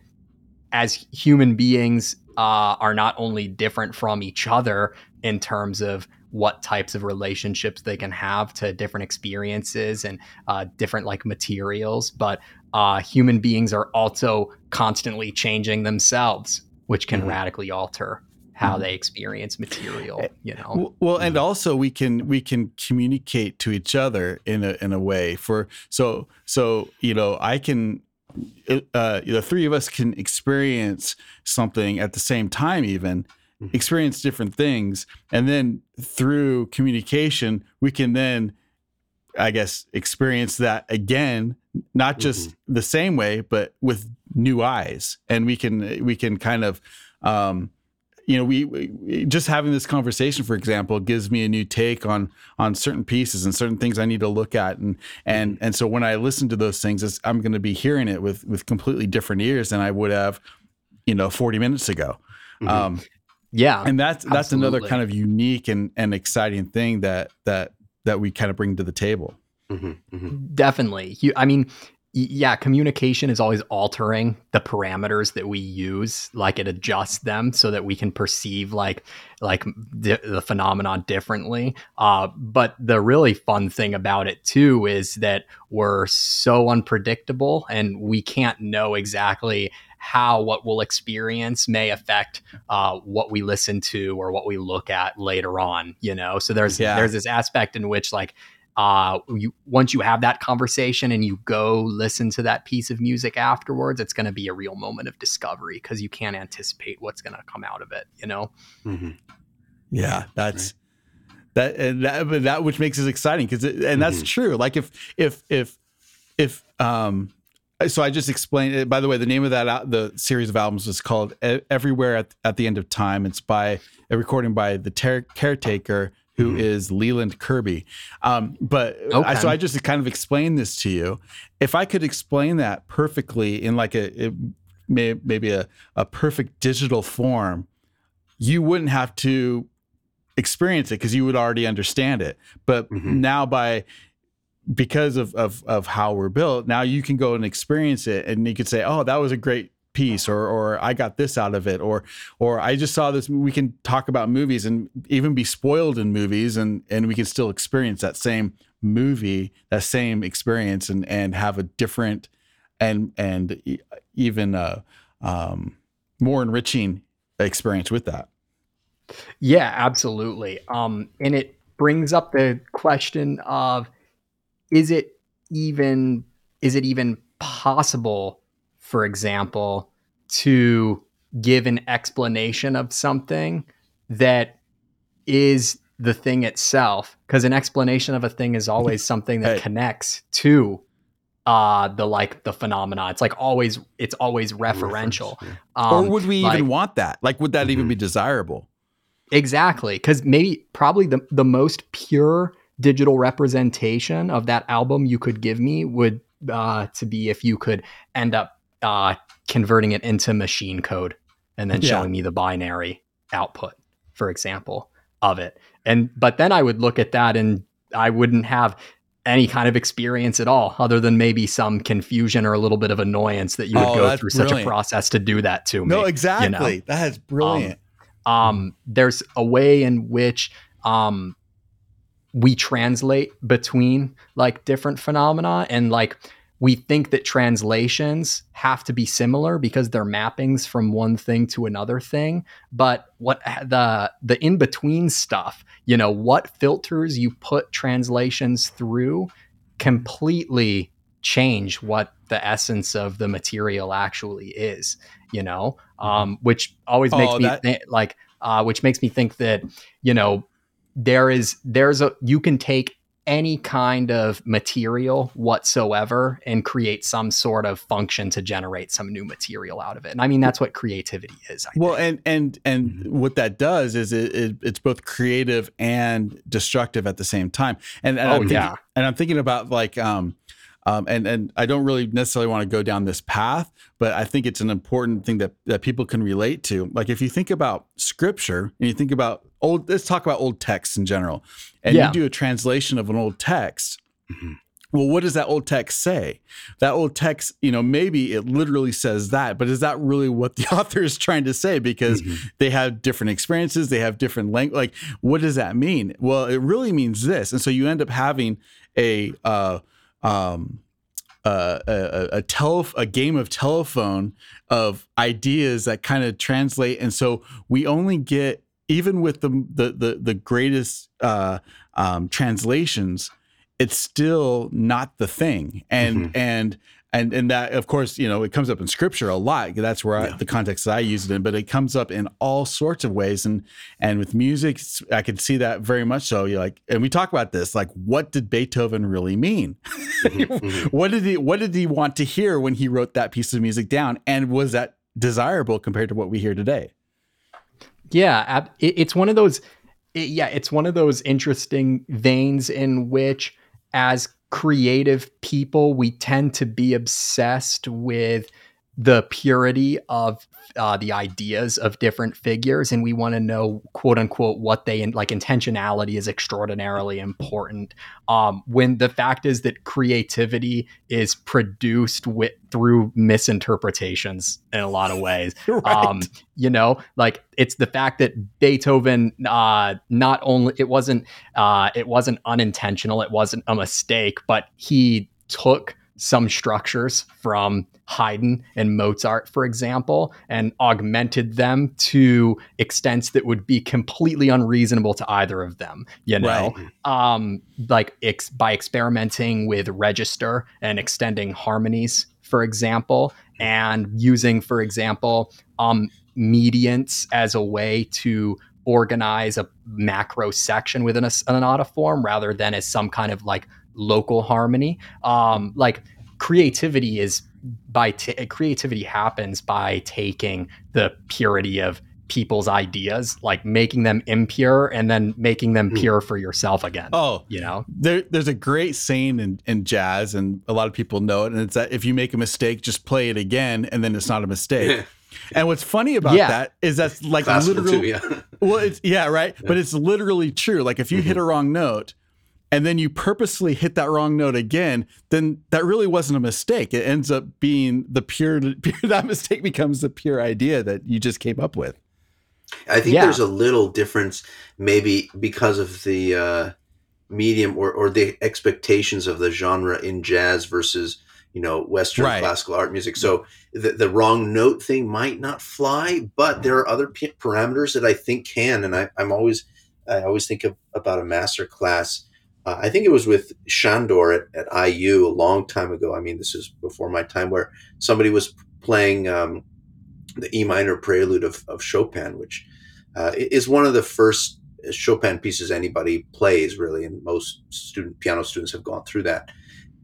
as human beings uh, are not only different from each other in terms of what types of relationships they can have to different experiences and uh, different like materials but uh, human beings are also constantly changing themselves which can mm-hmm. radically alter how mm-hmm. they experience material eh, you know well and also we can we can communicate to each other in a in a way for so so you know i can uh, the three of us can experience something at the same time even mm-hmm. experience different things and then through communication we can then i guess experience that again not just mm-hmm. the same way but with new eyes and we can we can kind of um you know we, we, just having this conversation for example gives me a new take on on certain pieces and certain things i need to look at and and mm-hmm. and so when i listen to those things i'm going to be hearing it with with completely different ears than i would have you know 40 minutes ago mm-hmm. um yeah. And that's that's absolutely. another kind of unique and and exciting thing that that that we kind of bring to the table. Mm-hmm, mm-hmm. Definitely. You, I mean, yeah, communication is always altering the parameters that we use. Like it adjusts them so that we can perceive like like the, the phenomenon differently. Uh, but the really fun thing about it too is that we're so unpredictable and we can't know exactly how what we'll experience may affect uh, what we listen to or what we look at later on. You know, so there's yeah. there's this aspect in which like uh, you once you have that conversation and you go listen to that piece of music afterwards, it's going to be a real moment of discovery because you can't anticipate what's going to come out of it. You know. Mm-hmm. Yeah, that's. That and that, that which makes it exciting because and that's mm-hmm. true. Like if if if if um so I just explained it. By the way, the name of that the series of albums was called "Everywhere at, at the End of Time." It's by a recording by the ter- caretaker, who mm-hmm. is Leyland Kirby. Um, but okay. I, so I just kind of explained this to you. If I could explain that perfectly in like a it may, maybe a, a perfect digital form, you wouldn't have to experience it because you would already understand it. But mm-hmm. now by because of, of of how we're built, now you can go and experience it, and you could say, "Oh, that was a great piece," or "or I got this out of it," or "or I just saw this." We can talk about movies and even be spoiled in movies, and and we can still experience that same movie, that same experience, and and have a different and and even uh, um, more enriching experience with that. Yeah, absolutely. Um, and it brings up the question of is it even is it even possible, for example, to give an explanation of something that is the thing itself? Because an explanation of a thing is always something that connects to uh the like the phenomena it's like always it's always referential yeah. um, or would we like, even want that like would that mm-hmm. even be desirable exactly because maybe probably the, the most pure digital representation of that album you could give me would uh to be if you could end up uh converting it into machine code and then yeah. showing me the binary output for example of it and but then i would look at that and i wouldn't have any kind of experience at all, other than maybe some confusion or a little bit of annoyance that you would oh, go through brilliant. such a process to do that to me. No, exactly. You know? That is brilliant. Um, um, there's a way in which um, we translate between like different phenomena and like we think that translations have to be similar because they're mappings from one thing to another thing but what the the in between stuff you know what filters you put translations through completely change what the essence of the material actually is you know mm-hmm. um, which always makes oh, me that- th- like uh, which makes me think that you know there is there's a you can take any kind of material whatsoever and create some sort of function to generate some new material out of it. And I mean that's what creativity is. I well, think. and and and what that does is it, it, it's both creative and destructive at the same time. And, and oh I'm thinking, yeah, and I'm thinking about like um, um, and and I don't really necessarily want to go down this path, but I think it's an important thing that that people can relate to. Like if you think about scripture and you think about old, let's talk about old texts in general, and yeah. you do a translation of an old text. Mm-hmm. Well, what does that old text say? That old text, you know, maybe it literally says that, but is that really what the author is trying to say? Because mm-hmm. they have different experiences, they have different language. Like, what does that mean? Well, it really means this, and so you end up having a uh, um, uh, a, a, tele- a game of telephone of ideas that kind of translate, and so we only get even with the the the, the greatest uh, um, translations, it's still not the thing, and mm-hmm. and and and that of course you know it comes up in scripture a lot. That's where I, the context that i use it in but it comes up in all sorts of ways. And and with music i could see that very much so. You like and we talk about this like what did beethoven really mean? Mm-hmm, mm-hmm. what did he what did he want to hear when he wrote that piece of music down? And was that desirable compared to what we hear today? Yeah it's one of those yeah it's one of those interesting veins in which as creative people, we tend to be obsessed with the purity of uh, the ideas of different figures and we want to know quote unquote what they like intentionality is extraordinarily important um, when the fact is that creativity is produced with through misinterpretations in a lot of ways right. um, you know like it's the fact that beethoven uh, not only it wasn't uh, it wasn't unintentional it wasn't a mistake but he took some structures from Haydn and Mozart, for example, and augmented them to extents that would be completely unreasonable to either of them. You know, right. um, like ex- by experimenting with register and extending harmonies, for example, and using, for example, um, mediants as a way to organize a macro section within a, an form rather than as some kind of like local harmony. Um, like creativity is by t- creativity happens by taking the purity of people's ideas, like making them impure and then making them hmm. pure for yourself again. Oh, you know, there, there's a great saying in, in jazz, and a lot of people know it, and it's that if you make a mistake, just play it again, and then it's not a mistake. and what's funny about yeah. that is that's like Classical literally, too, yeah. well, it's yeah, right, yeah. but it's literally true. Like if you mm-hmm. hit a wrong note, and then you purposely hit that wrong note again, then that really wasn't a mistake. It ends up being the pure, pure that mistake becomes the pure idea that you just came up with. I think yeah. there's a little difference, maybe because of the uh, medium or, or the expectations of the genre in jazz versus you know Western right. classical art music. So the, the wrong note thing might not fly, but there are other p- parameters that I think can. And I, I'm always I always think of, about a master class. Uh, I think it was with Sandor at, at IU a long time ago. I mean, this is before my time, where somebody was playing um, the E minor prelude of, of Chopin, which uh, is one of the first Chopin pieces anybody plays, really, and most student piano students have gone through that.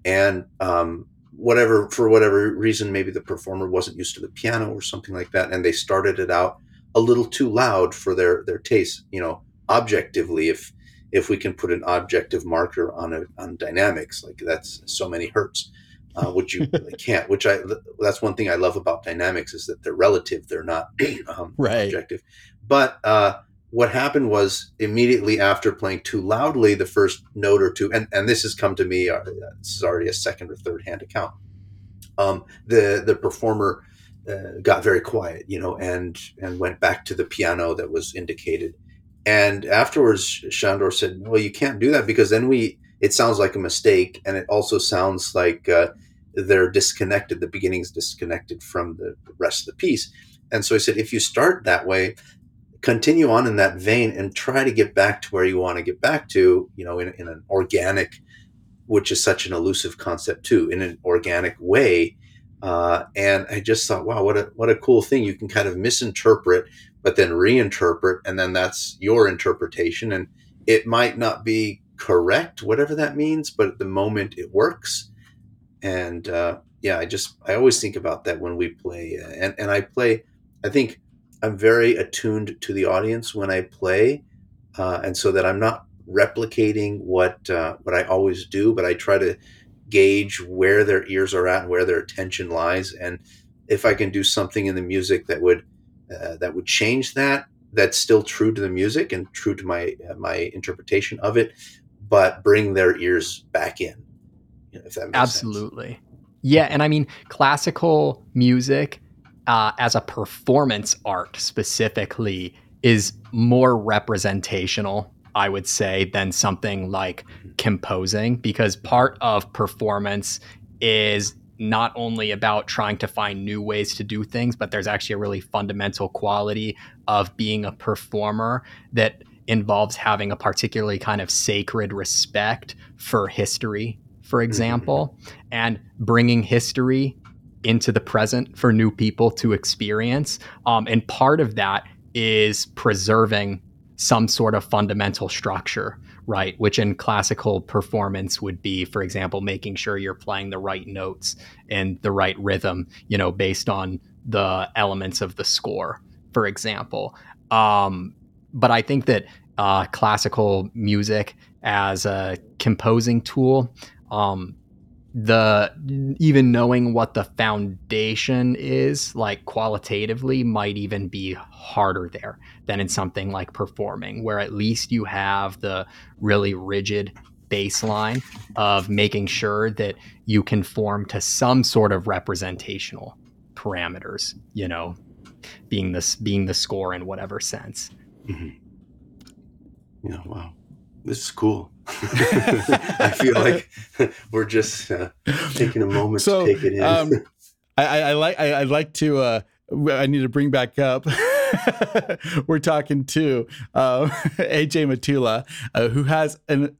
And um, whatever for whatever reason maybe the performer wasn't used to the piano or something like that and they started it out a little too loud for their their taste you know objectively if if we can put an objective marker on a on dynamics like that's so many hertz uh, which you really can't which i that's one thing i love about dynamics is that they're relative they're not um, right. objective. But uh, what happened was immediately after playing too loudly the first note or two and, and this has come to me uh, this is already a second or third hand account. Um, the the performer uh, got very quiet you know and and went back to the piano that was indicated and afterwards Sandor said well you can't do that because then we it sounds like a mistake and it also sounds like uh, they're disconnected the beginning's disconnected from the rest of the piece and so i said if you start that way continue on in that vein and try to get back to where you want to get back to, you know, in, in an organic, which is such an elusive concept too, in an organic way. Uh, and I just thought, wow, what a what a cool thing! You can kind of misinterpret, but then reinterpret, and then that's your interpretation, and it might not be correct, whatever that means, but at the moment it works. And uh, yeah, I just I always think about that when we play, and and I play. I think I'm very attuned to the audience when I play, uh, and so that I'm not replicating what uh, what I always do, but I try to gauge where their ears are at and where their attention lies, and if I can do something in the music that would uh, that would change that, that's still true to the music and true to my uh, my interpretation of it, but bring their ears back in. You know, if that absolutely, sense. yeah, and I mean classical music uh, as a performance art specifically is more representational I would say, than something like composing, because part of performance is not only about trying to find new ways to do things, but there's actually a really fundamental quality of being a performer that involves having a particularly kind of sacred respect for history, for mm-hmm. example, mm-hmm. and bringing history into the present for new people to experience. Um, and part of that is preserving some sort of fundamental structure, right? Which in classical performance would be, for example, making sure you're playing the right notes and the right rhythm, you know, based on the elements of the score, for example. Um, but I think that uh, classical music as a composing tool um, the even knowing what the foundation is like qualitatively might even be harder there than in something like performing where at least you have the really rigid baseline of making sure that you conform to some sort of representational parameters you know being this being the score in whatever sense mm-hmm. yeah wow this is cool I feel like we're just uh, taking a moment so, to take it in. Um, I, I, like I, would like to uh, I need to bring back up. we're talking to uh, AJ Matula, uh, who has an.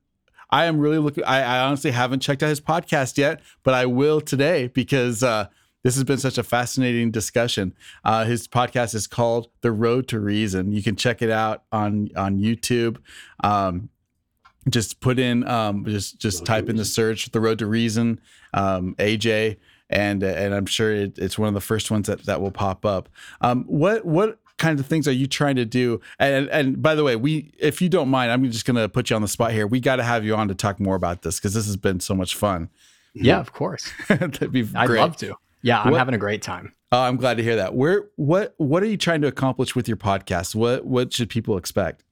I am really looking. I, I, honestly haven't checked out his podcast yet, but I will today because uh, this has been such a fascinating discussion. Uh, his podcast is called The Road to Reason. You can check it out on on YouTube. Um, just put in um, just just type in the search the road to reason um, aj and and i'm sure it, it's one of the first ones that that will pop up. Um, what what kind of things are you trying to do? And and by the way we if you don't mind i'm just gonna put you on the spot here. We got to have you on to talk more about this because this has been so much fun. Yeah of course. That'd be i'd love to. Yeah i'm what, having a great time. Oh i'm glad to hear that. Where what what are you trying to accomplish with your podcast? What what should people expect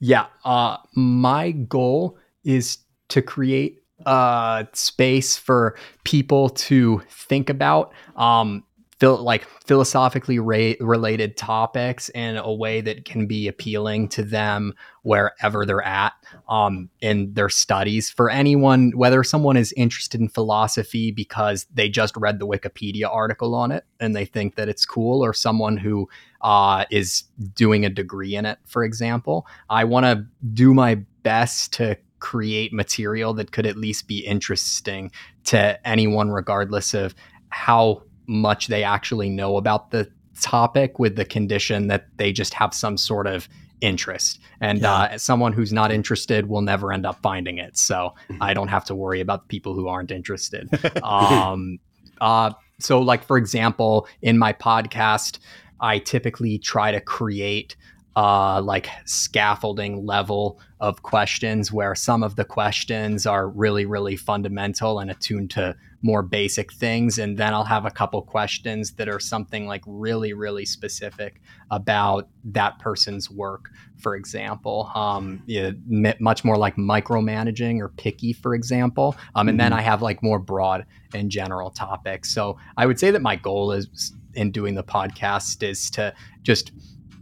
yeah. Uh, my goal is to create a space for people to think about um, phil- like philosophically related topics in a way that can be appealing to them wherever they're at um, in their studies. For anyone, whether someone is interested in philosophy because they just read the Wikipedia article on it and they think that it's cool, or someone who uh, is doing a degree in it, for example, I want to do my best to create material that could at least be interesting to anyone, regardless of how much they actually know about the topic with the condition that they just have some sort of interest. And yeah. uh, someone who's not interested will never end up finding it. So mm-hmm. I don't have to worry about the people who aren't interested. um, uh, so, like, for example, in my podcast, I typically try to create uh, like scaffolding level of questions where some of the questions are really, really fundamental and attuned to more basic things. And then I'll have a couple questions that are something like really, really specific about that person's work, for example. Um, yeah, much more like micromanaging or picky, for example. Um, and mm-hmm. then I have like more broad and general topics. So I would say that my goal is in doing the podcast is to just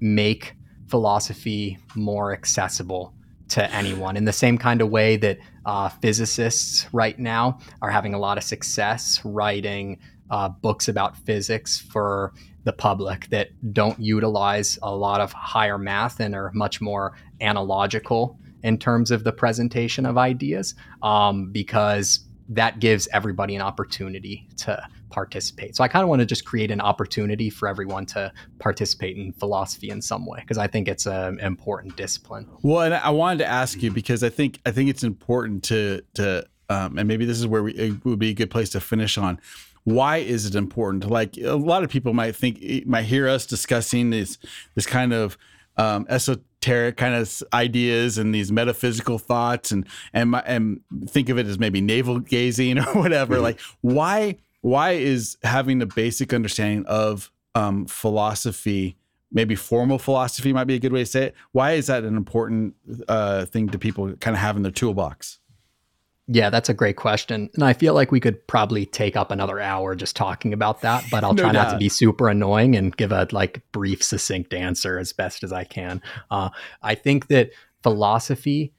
make philosophy more accessible to anyone in the same kind of way that uh, physicists right now are having a lot of success writing uh, books about physics for the public that don't utilize a lot of higher math and are much more analogical in terms of the presentation of ideas um, because that gives everybody an opportunity to participate. So I kind of want to just create an opportunity for everyone to participate in philosophy in some way because I think it's an important discipline. Well, and I wanted to ask you because I think I think it's important to to um, and maybe this is where we, it would be a good place to finish on. Why is it important? Like a lot of people might think might hear us discussing this this kind of um, esoteric kind of ideas and these metaphysical thoughts and and and think of it as maybe navel gazing or whatever. Mm-hmm. Like why why is having a basic understanding of um, philosophy, maybe formal philosophy might be a good way to say it. Why is that an important uh, thing to people kind of have in their toolbox? Yeah, that's a great question. And I feel like we could probably take up another hour just talking about that, but I'll no try doubt. not to be super annoying and give a like brief, succinct answer as best as I can. Uh, I think that philosophy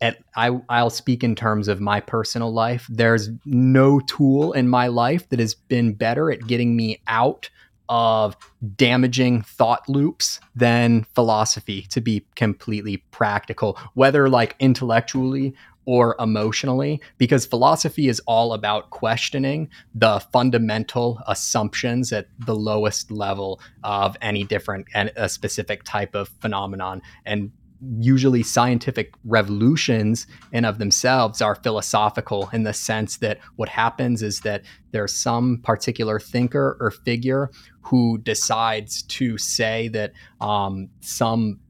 at, I, I'll speak in terms of my personal life. There's no tool in my life that has been better at getting me out of damaging thought loops than philosophy to be completely practical, whether like intellectually or emotionally, because philosophy is all about questioning the fundamental assumptions at the lowest level of any different and a specific type of phenomenon. And usually scientific revolutions in of themselves are philosophical in the sense that what happens is that there's some particular thinker or figure who decides to say that um, some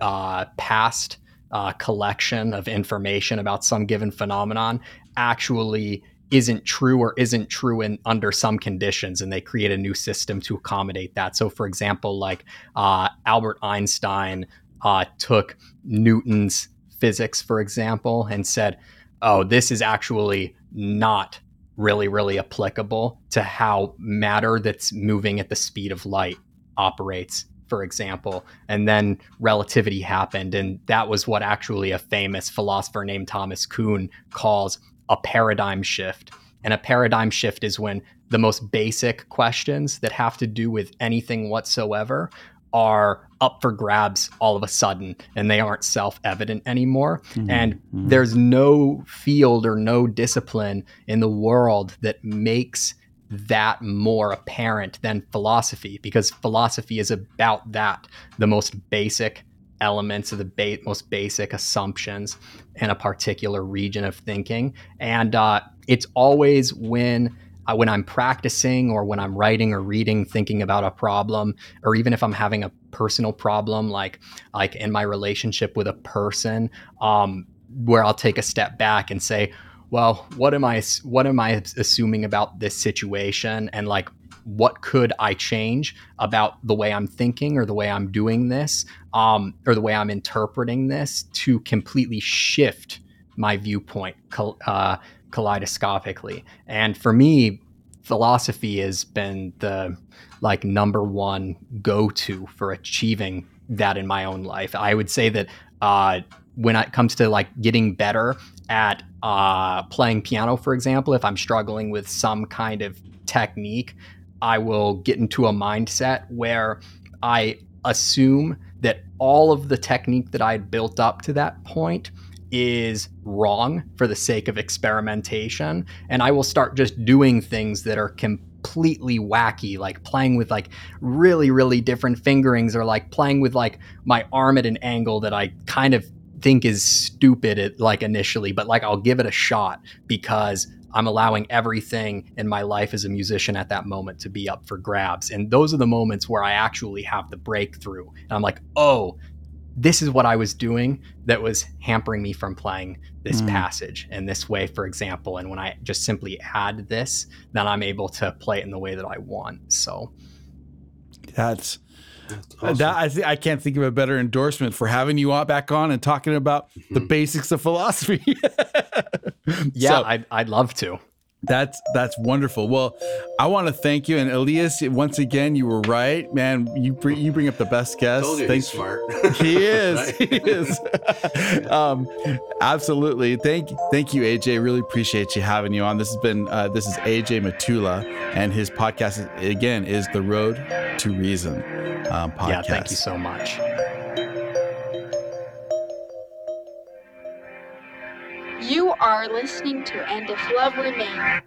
uh, past uh, collection of information about some given phenomenon actually isn't true or isn't true in under some conditions and they create a new system to accommodate that. So for example like uh, albert einstein uh, took newton's physics for example and said oh this is actually not really really applicable to how matter that's moving at the speed of light operates for example. And then relativity happened. And that was what actually a famous philosopher named Thomas Kuhn calls a paradigm shift. And a paradigm shift is when the most basic questions that have to do with anything whatsoever are up for grabs all of a sudden and they aren't self evident anymore. Mm-hmm. And mm-hmm. there's no field or no discipline in the world that makes that more apparent than philosophy because philosophy is about that the most basic elements of the ba- most basic assumptions in a particular region of thinking and uh, it's always when when i'm practicing or when i'm writing or reading thinking about a problem or even if i'm having a personal problem like like in my relationship with a person um, where i'll take a step back and say well, what am I what am I assuming about this situation? And like what could I change about the way I'm thinking or the way I'm doing this um, or the way I'm interpreting this to completely shift my viewpoint uh, kaleidoscopically. And for me, philosophy has been the like number one go to for achieving that in my own life. I would say that uh, when it comes to like getting better at uh, playing piano, for example, if I'm struggling with some kind of technique, I will get into a mindset where I assume that all of the technique that I had built up to that point is wrong for the sake of experimentation. And I will start just doing things that are completely wacky, like playing with like really, really different fingerings or like playing with like my arm at an angle that I kind of think is stupid at like initially, but like I'll give it a shot because I'm allowing everything in my life as a musician at that moment to be up for grabs. And those are the moments where I actually have the breakthrough. And I'm like, oh, this is what I was doing that was hampering me from playing this mm. passage in this way, for example. And when I just simply add this, then I'm able to play it in the way that I want. So that's Awesome. That I, th- I can't think of a better endorsement for having you on back on and talking about mm-hmm. the basics of philosophy. yeah, so, I'd, I'd love to. That's that's wonderful. Well, I want to thank you and Elias once again. You were right, man. You bring you bring up the best guest. Told you Thanks. he's smart. he is. He is. um, absolutely. Thank thank you, AJ. Really appreciate you having you on. This has been uh, this is AJ Matula, and his podcast is, again is the Road to Reason um, podcast. Yeah, thank you so much. You are listening to And If Love Remains.